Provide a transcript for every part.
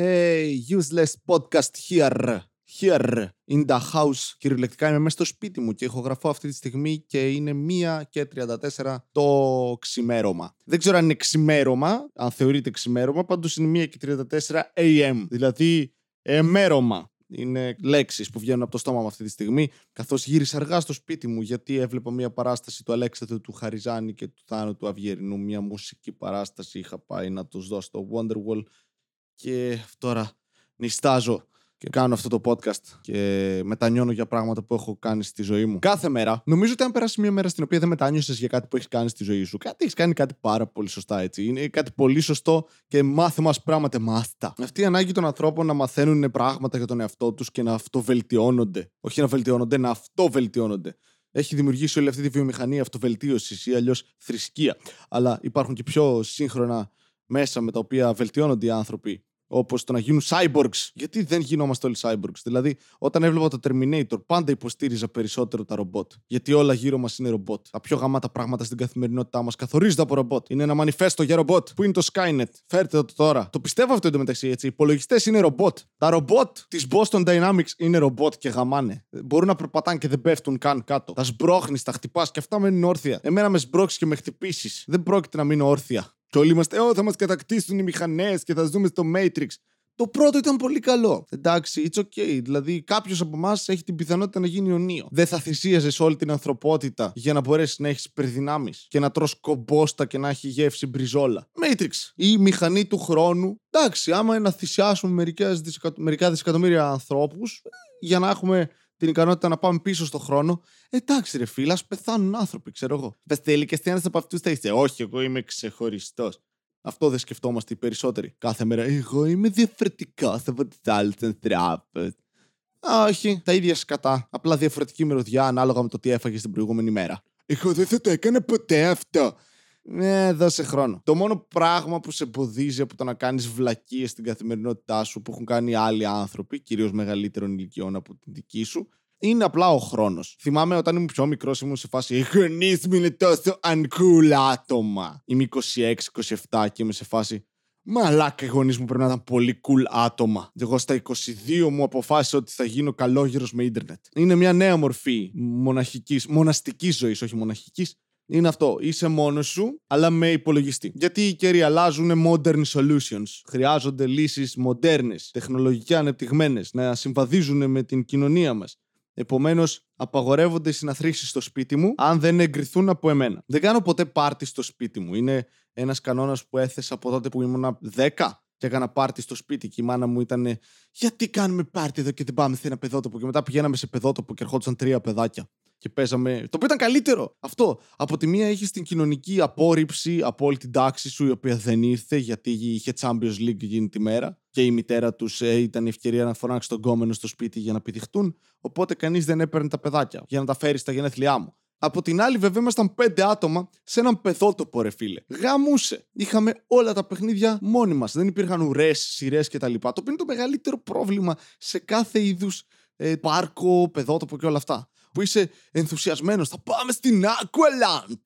Hey, useless podcast here. Here in the house. Κυριολεκτικά είμαι μέσα στο σπίτι μου και ηχογραφώ αυτή τη στιγμή και είναι 1 και 34 το ξημέρωμα. Δεν ξέρω αν είναι ξημέρωμα, αν θεωρείται ξημέρωμα, πάντως είναι 1 και 34 AM, δηλαδή εμέρωμα. Είναι λέξεις που βγαίνουν από το στόμα μου αυτή τη στιγμή. Καθώς γύρισα αργά στο σπίτι μου, γιατί έβλεπα μια παράσταση του Αλέξανδρου του Χαριζάνη και του Θάνου του Αυγερινού. Μια μουσική παράσταση. Είχα πάει να τους δώσω το Wonderwall και τώρα νιστάζω και κάνω αυτό το podcast και μετανιώνω για πράγματα που έχω κάνει στη ζωή μου. Κάθε μέρα, νομίζω ότι αν περάσει μια μέρα στην οποία δεν μετάνιωσε για κάτι που έχεις κάνει στη ζωή σου, κάτι έχεις κάνει κάτι πάρα πολύ σωστά έτσι. Είναι κάτι πολύ σωστό και μάθε μας πράγματα, μάθτα. Αυτή η ανάγκη των ανθρώπων να μαθαίνουν πράγματα για τον εαυτό τους και να αυτοβελτιώνονται. Όχι να βελτιώνονται, να αυτοβελτιώνονται. Έχει δημιουργήσει όλη αυτή τη βιομηχανία αυτοβελτίωσης ή αλλιώς θρησκεία. Αλλά υπάρχουν και πιο σύγχρονα μέσα με τα οποία βελτιώνονται οι άνθρωποι Όπως το να γίνουν cyborgs. Γιατί δεν γινόμαστε όλοι cyborgs; Δηλαδή, όταν έβλεπα το Terminator, πάντα υποστήριζα περισσότερο τα ρομπότ. Γιατί όλα γύρω μας είναι ρομπότ. Τα πιο γαμάτα πράγματα στην καθημερινότητά μας καθορίζονται από ρομπότ. Είναι ένα μανιφέστο για ρομπότ. Πού είναι το Skynet; Φέρτε το τώρα. Το πιστεύω αυτό εντωμεταξύ έτσι. Οι υπολογιστές είναι ρομπότ. Τα ρομπότ της Boston Dynamics είναι ρομπότ και γαμάνε. Μπορούν να περπατάνε και δεν πέφτουν καν κάτω. Τα σμπρώχνεις, τα χτυπάς και αυτά μένουν όρθια. Εμένα με σμπρώξεις και με χτυπήσεις. Δεν πρόκειται να μείνω όρθια. Και όλοι είμαστε, Ω, θα μας κατακτήσουν οι μηχανές και θα ζούμε στο Matrix. Το πρώτο ήταν πολύ καλό. Εντάξει, it's okay. Δηλαδή, κάποιος από εμάς έχει την πιθανότητα να γίνει ονείο. Δεν θα θυσίαζες όλη την ανθρωπότητα για να μπορέσεις να έχεις υπερδυνάμεις και να τρως κομπόστα και να έχει γεύση μπριζόλα. Matrix. Ή η μηχανή του χρόνου. Εντάξει, άμα είναι να θυσιάσουμε μερικά δισεκατομμύρια ανθρώπους για να έχουμε την ικανότητα να πάμε πίσω στον χρόνο. Εντάξει, ρε φίλα, πεθάνουν άνθρωποι, ξέρω εγώ. Βεστέλη και τι από αυτούς θα είσαι. Όχι, εγώ είμαι ξεχωριστός. Αυτό δεν σκεφτόμαστε οι περισσότεροι. Κάθε μέρα. Εγώ είμαι διαφορετικό από τις άλλες ανθρώπου. Όχι, τα ίδια σκατά. Απλά διαφορετική μυρωδιά ανάλογα με το τι έφαγες την προηγούμενη μέρα. Εγώ δεν θα το έκανα ποτέ αυτό. Ναι, δώσε χρόνο. Το μόνο πράγμα που σε εμποδίζει από το να κάνεις βλακίες στην καθημερινότητά σου που έχουν κάνει άλλοι άνθρωποι, κυρίως μεγαλύτερων ηλικιών από την δική σου, είναι απλά ο χρόνος. Θυμάμαι όταν ήμουν πιο μικρός, ήμουν σε φάση Οι γονείς μου είναι τόσο uncool άτομα. Είμαι 26-27 και είμαι σε φάση. Μαλάκα, οι γονείς μου πρέπει να ήταν πολύ cool άτομα. Εγώ στα 22 μου αποφάσισα ότι θα γίνω καλόγυρο με ίντερνετ. Είναι μια νέα μορφή μοναχικής, μοναστικής ζωής, όχι μοναχικής, είναι αυτό. Είσαι μόνος σου, αλλά με υπολογιστή. Γιατί οι καιροί αλλάζουν modern solutions. Χρειάζονται λύσεις μοντέρνες, τεχνολογικά ανεπτυγμένες, να συμβαδίζουν με την κοινωνία μας. Επομένως, απαγορεύονται οι συναθρήσεις στο σπίτι μου αν δεν εγκριθούν από εμένα. Δεν κάνω ποτέ πάρτι στο σπίτι μου. Είναι ένας κανόνας που έθεσα από τότε που ήμουν 10 και έκανα πάρτι στο σπίτι και η μάνα μου ήταν Γιατί κάνουμε πάρτι εδώ και δεν πάμε σε ένα παιδότοπο; Και μετά πηγαίναμε σε παιδότοπο και ερχόντουσαν τρία παιδάκια και παίζαμε. Το οποίο ήταν καλύτερο. Αυτό. Από τη μία έχεις την κοινωνική απόρριψη από όλη την τάξη σου, η οποία δεν ήρθε γιατί είχε Champions League εκείνη τη μέρα και η μητέρα τους ε, ήταν η ευκαιρία να φωνάξει τον κόμενο στο σπίτι για να πηδηχτούν. Οπότε κανείς δεν έπαιρνε τα παιδάκια για να τα φέρει στα γενέθλιά μου. Από την άλλη, βέβαια, ήμασταν πέντε άτομα σε έναν παιδότοπο, ρε φίλε. Γαμούσε. Είχαμε όλα τα παιχνίδια μόνοι μας. Δεν υπήρχαν ουρές, σειρές κτλ. Το οποίο είναι το μεγαλύτερο πρόβλημα σε κάθε είδους ε, πάρκο, παιδότοπο και όλα αυτά που είσαι ενθουσιασμένος. Θα πάμε στην Aqualand!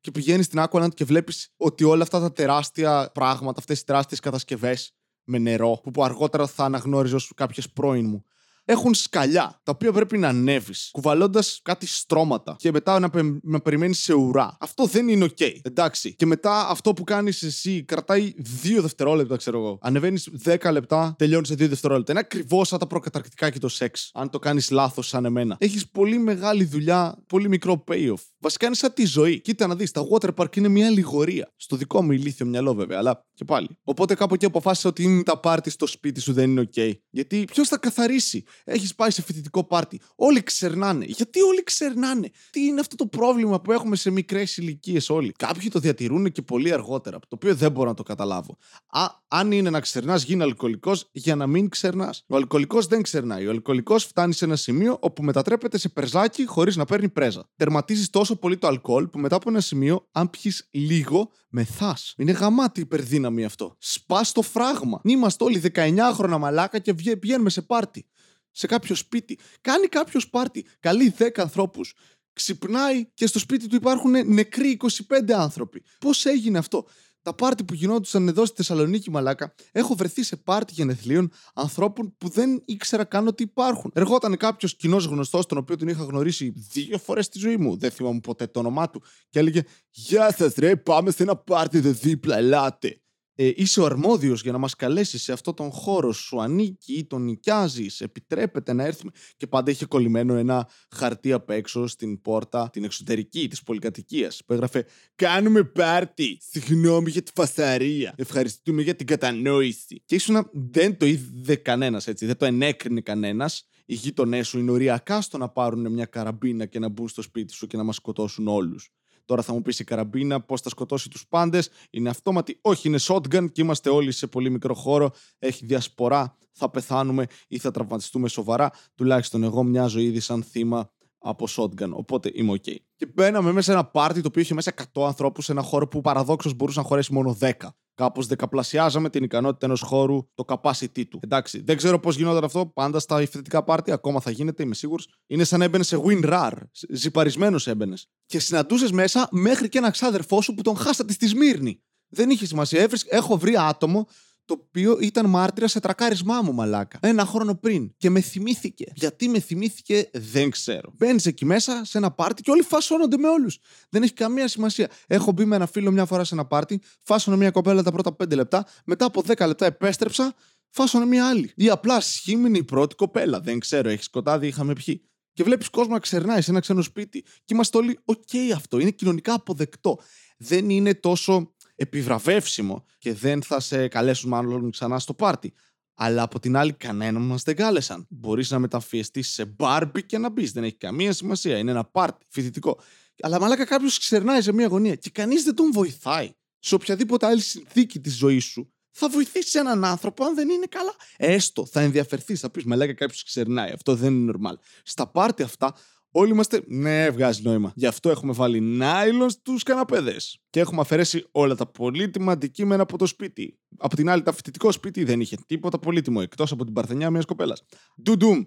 Και πηγαίνεις στην Aqualand και βλέπεις ότι όλα αυτά τα τεράστια πράγματα, αυτές οι τεράστιες κατασκευές με νερό, που, που αργότερα θα αναγνώριζες ως κάποιες πρώην μου, έχουν σκαλιά, τα οποία πρέπει να ανέβεις, κουβαλώντας κάτι στρώματα και μετά να, να περιμένεις σε ουρά. Αυτό δεν είναι OK. Εντάξει. Και μετά αυτό που κάνεις εσύ κρατάει 2 δευτερόλεπτα, ξέρω εγώ. Ανεβαίνεις 10 λεπτά, τελειώνεις σε 2 δευτερόλεπτα. Είναι ακριβώς σαν τα προκαταρκτικά και το σεξ. Αν το κάνεις λάθος, σαν εμένα. Έχεις πολύ μεγάλη δουλειά, πολύ μικρό payoff. Βασικά είναι σαν τη ζωή. Κοίτα να δεις, τα water park είναι μια λιγορία. Στο δικό μου ηλίθιο μυαλό, βέβαια, αλλά και πάλι. Οπότε κάπου εκεί αποφάσισα ότι είναι τα πάρτι στο σπίτι σου δεν είναι OK. Γιατί ποιος θα καθαρίσει; Έχεις πάει σε φοιτητικό πάρτι. Όλοι ξερνάνε. Γιατί όλοι ξερνάνε; Τι είναι αυτό το πρόβλημα που έχουμε σε μικρές ηλικίες όλοι; Κάποιοι το διατηρούν και πολύ αργότερα. Το οποίο δεν μπορώ να το καταλάβω. Α, αν είναι να ξερνάς, γίνει αλκοολικός για να μην ξερνάς. Ο αλκοολικός δεν ξερνάει. Ο αλκοολικός φτάνει σε ένα σημείο όπου μετατρέπεται σε περζάκι χωρίς να παίρνει πρέζα. Τερματίζεις τόσο πολύ το αλκοόλ που μετά από ένα σημείο, αν πιει λίγο, μεθά. Είναι γαμάτι υπερδύναμη αυτό. Σπάς το φράγμα. Είμαστε όλοι 19 χρόνια μαλάκα και βγαίνουμε σε πάρτι σε κάποιο σπίτι. Κάνει κάποιος πάρτι. Καλεί 10 ανθρώπους. Ξυπνάει και στο σπίτι του υπάρχουν νεκροί 25 άνθρωποι. Πώς έγινε αυτό; τα πάρτι που γινόντουσαν εδώ στη Θεσσαλονίκη, μαλάκα, έχω βρεθεί σε πάρτι γενεθλίων ανθρώπων που δεν ήξερα καν ότι υπάρχουν. Ερχόταν κάποιος κοινός γνωστός, τον οποίο τον είχα γνωρίσει δύο φορές στη ζωή μου. Δεν θυμάμαι ποτέ το όνομά του. Και έλεγε Γεια σας, ρε, πάμε σε ένα πάρτι εδώ δίπλα, ελάτε ε, είσαι ο αρμόδιος για να μας καλέσεις σε αυτόν τον χώρο, σου ανήκει ή τον νοικιάζεις, επιτρέπεται να έρθουμε. Και πάντα είχε κολλημένο ένα χαρτί απ' έξω στην πόρτα, την εξωτερική της πολυκατοικίας, που έγραφε Κάνουμε πάρτι. Συγγνώμη για τη φασαρία. Ευχαριστούμε για την κατανόηση. Και ήσουν δεν το είδε κανένας έτσι, δεν το ενέκρινε κανένας. Οι γείτονές σου είναι οριακά στο να πάρουν μια καραμπίνα και να μπουν στο σπίτι σου και να μας σκοτώσουν όλους. Τώρα θα μου πεις η καραμπίνα πώς θα σκοτώσει τους πάντες. Είναι αυτόματη. Όχι, είναι shotgun και είμαστε όλοι σε πολύ μικρό χώρο. Έχει διασπορά. Θα πεθάνουμε ή θα τραυματιστούμε σοβαρά. Τουλάχιστον εγώ μοιάζω ήδη σαν θύμα από shotgun. Οπότε είμαι OK. Και μπαίναμε μέσα σε ένα πάρτι το οποίο είχε μέσα 100 ανθρώπους σε ένα χώρο που παραδόξως μπορούσε να χωρέσει μόνο 10 κάπως δεκαπλασιάζαμε την ικανότητα ενός χώρου, το capacity του. Εντάξει, δεν ξέρω πώς γινόταν αυτό. Πάντα στα ευθετικά πάρτι, ακόμα θα γίνεται, είμαι σίγουρος. Είναι σαν να έμπαινε σε WinRAR. Ζυπαρισμένος έμπαινες. Και συναντούσες μέσα μέχρι και ένα ξάδερφό σου που τον χάσατε στη Σμύρνη. Δεν είχε σημασία. Έχω βρει άτομο το οποίο ήταν μάρτυρα σε τρακάρισμά μου, μαλάκα. Ένα χρόνο πριν. Και με θυμήθηκε. Γιατί με θυμήθηκε, δεν ξέρω. Μπαίνεις εκεί μέσα σε ένα πάρτι και όλοι φασώνονται με όλους. Δεν έχει καμία σημασία. Έχω μπει με ένα φίλο μια φορά σε ένα πάρτι, φάσωνε μια κοπέλα τα πρώτα 5 λεπτά, μετά από 10 λεπτά επέστρεψα, φάσωνε μια άλλη. Ή απλά ασχήμυνε η πρώτη κοπέλα. Δεν ξέρω, είχε σκοτάδι, είχαμε πιει. Και βλέπεις κόσμο να ξερνάει σε ένα ξένο σπίτι. Και είμαστε όλοι, οκ, αυτό είναι κοινωνικά αποδεκτό. Δεν είναι τόσο επιβραβεύσιμο και δεν θα σε καλέσουν μάλλον ξανά στο πάρτι. Αλλά από την άλλη, κανένα μας δεν κάλεσαν. Μπορείς να μεταφιεστείς σε Barbie και να μπεις. Δεν έχει καμία σημασία. Είναι ένα πάρτι φοιτητικό. Αλλά μαλάκα κάποιος ξερνάει σε μια γωνία και κανείς δεν τον βοηθάει. Σε οποιαδήποτε άλλη συνθήκη της ζωής σου, θα βοηθήσει έναν άνθρωπο αν δεν είναι καλά. Έστω, θα ενδιαφερθείς, θα πεις Μαλάκα κάποιος ξερνάει. Αυτό δεν είναι normal. Στα πάρτι αυτά, Όλοι είμαστε, ναι, βγάζει νόημα. Γι' αυτό έχουμε βάλει νάιλον στους καναπέδες. Και έχουμε αφαιρέσει όλα τα πολύτιμα αντικείμενα από το σπίτι. Από την άλλη, τα φοιτητικό σπίτι δεν είχε τίποτα πολύτιμο εκτός από την παρθενιά μιας κοπέλας. Ντουντουμ.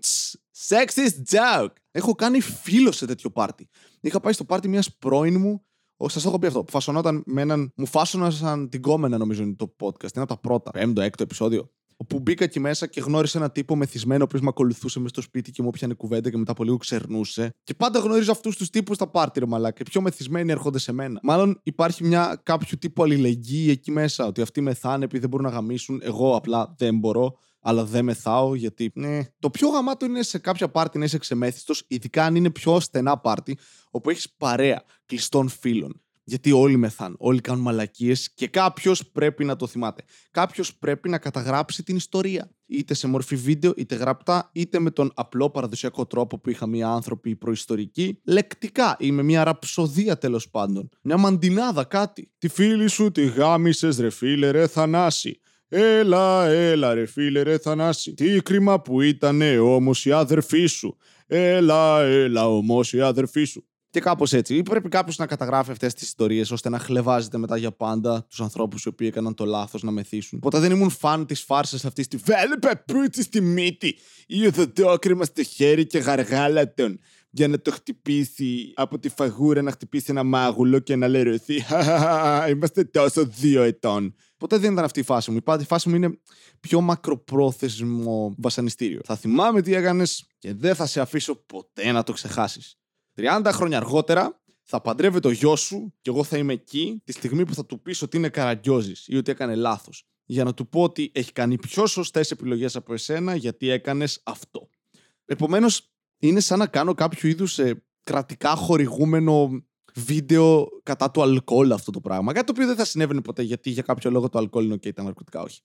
Sexist joke. Έχω κάνει φίλο σε τέτοιο πάρτι. Είχα πάει στο πάρτι μιας πρώην μου. Σας το έχω πει αυτό. Που φασωνόταν με έναν. Μου φάσωναν την κόμενα, νομίζω είναι το podcast. Είναι από τα πρώτα. Πέμπτο, έκτο επεισόδιο όπου μπήκα εκεί μέσα και γνώρισα ένα τύπο μεθυσμένο, ο οποίος με ακολουθούσε μες στο σπίτι και μου έπιανε κουβέντα και μετά από λίγο ξερνούσε. Και πάντα γνωρίζω αυτούς τους τύπους στα πάρτι, ρε μαλάκα. Και πιο μεθυσμένοι έρχονται σε μένα. Μάλλον υπάρχει μια κάποιο τύπου αλληλεγγύη εκεί μέσα. Ότι αυτοί μεθάνε επειδή δεν μπορούν να γαμίσουν. Εγώ απλά δεν μπορώ αλλά δεν μεθάω γιατί ναι. το πιο γαμάτο είναι σε κάποια πάρτι να είσαι ξεμέθιστος, ειδικά αν είναι πιο στενά πάρτι, όπου έχεις παρέα κλειστών φίλων. Γιατί όλοι μεθάνε, όλοι κάνουν μαλακίες και κάποιος πρέπει να το θυμάται. Κάποιος πρέπει να καταγράψει την ιστορία. Είτε σε μορφή βίντεο, είτε γραπτά, είτε με τον απλό παραδοσιακό τρόπο που είχαμε οι άνθρωποι προϊστορικοί, λεκτικά ή με μια ραψοδία τέλος πάντων. Μια μαντινάδα, κάτι. Τη φίλη σου τη γάμισες, ρε φίλε, ρε Θανάση. Έλα, έλα ρε φίλε ρε Θανάση, τι κρίμα που ήτανε όμως η αδερφή σου. Έλα, έλα όμως η αδερφή σου. Και κάπως έτσι. Ή πρέπει κάποιος να καταγράφει αυτές τις ιστορίες ώστε να χλεβάζεται μετά για πάντα τους ανθρώπους οι οποίοι έκαναν το λάθος να μεθύσουν. Οπότε δεν ήμουν φαν της φάρσας αυτής τη Βέλε παπούτσι στη μύτη ή οδοντόκρεμα στο χέρι και γαργάλατον για να το χτυπήσει από τη φαγούρα να χτυπήσει ένα μάγουλο και να λερωθεί. Είμαστε τόσο δύο ετών. Ποτέ δεν ήταν αυτή η φάση μου. Η φάση μου είναι πιο μακροπρόθεσμο βασανιστήριο. Θα θυμάμαι τι έκανες και δεν θα σε αφήσω ποτέ να το ξεχάσεις. 30 χρόνια αργότερα θα παντρεύεται ο γιο σου και εγώ θα είμαι εκεί τη στιγμή που θα του πεις ότι είναι καραγκιόζης ή ότι έκανε λάθος. Για να του πω ότι έχει κάνει πιο σωστές επιλογές από εσένα γιατί έκανες αυτό. Επομένως, είναι σαν να κάνω κάποιο είδους ε, κρατικά χορηγούμενο βίντεο κατά του αλκοόλ αυτό το πράγμα. Κάτι το οποίο δεν θα συνέβαινε ποτέ γιατί για κάποιο λόγο το αλκοόλ είναι OK, τα ναρκωτικά όχι.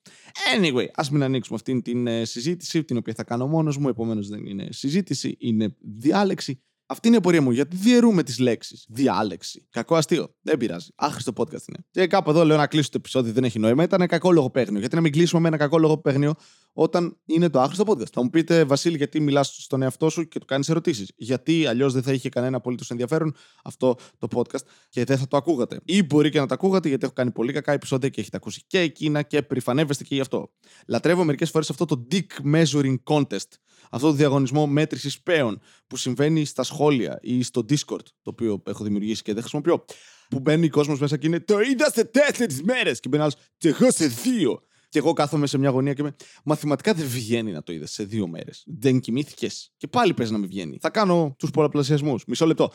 Anyway, ας μην ανοίξουμε αυτήν την ε, συζήτηση, την οποία θα κάνω μόνος μου. Επομένως, δεν είναι συζήτηση, είναι διάλεξη. Αυτή είναι η απορία μου. Γιατί διαιρούμε τις λέξεις. Διάλεξη. Κακό αστείο. Δεν πειράζει. Άχρηστο podcast είναι. Και κάπου εδώ λέω να κλείσω το επεισόδιο. Δεν έχει νόημα. Ήταν κακό λογοπαίγνιο. Γιατί να μην κλείσουμε με ένα κακό λογοπαίγνιο όταν είναι το άχρηστο podcast. Θα μου πείτε, Βασίλη, γιατί μιλάς στον εαυτό σου και του κάνεις ερωτήσεις. Γιατί αλλιώς δεν θα είχε κανένα απολύτως ενδιαφέρον αυτό το podcast και δεν θα το ακούγατε. Ή μπορεί και να το ακούγατε γιατί έχω κάνει πολύ κακά επεισόδια και έχετε ακούσει και εκείνα και περηφανεύεστε και γι' αυτό. Λατρεύω μερικές φορές αυτό το dick measuring contest. Αυτό το διαγωνισμό μέτρησης πέων που συμβαίνει στα σχόλια ή στο Discord, το οποίο έχω δημιουργήσει και δεν χρησιμοποιώ. Που μπαίνει ο κόσμος μέσα και είναι Το είδα σε τέσσερις μέρες! Και μπαίνει άλλος, Και εγώ σε δύο. Και εγώ κάθομαι σε μια γωνία και με. Μαθηματικά δεν βγαίνει να το είδες σε δύο μέρες. Δεν κοιμήθηκες. Και πάλι παίζει να μην βγαίνει. Θα κάνω τους πολλαπλασιασμούς. Μισό λεπτό.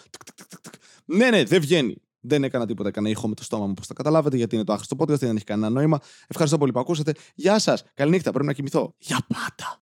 Ναι, ναι, δεν βγαίνει. Δεν έκανα τίποτα. Έκανα ήχο με το στόμα μου, πώ θα καταλάβετε, γιατί είναι το άχρηστο podcast, δεν έχει κανένα νόημα. Ευχαριστώ πολύ που ακούσατε. Γεια σας. Καληνύχτα. Πρέπει να κοιμηθώ. Για πάντα.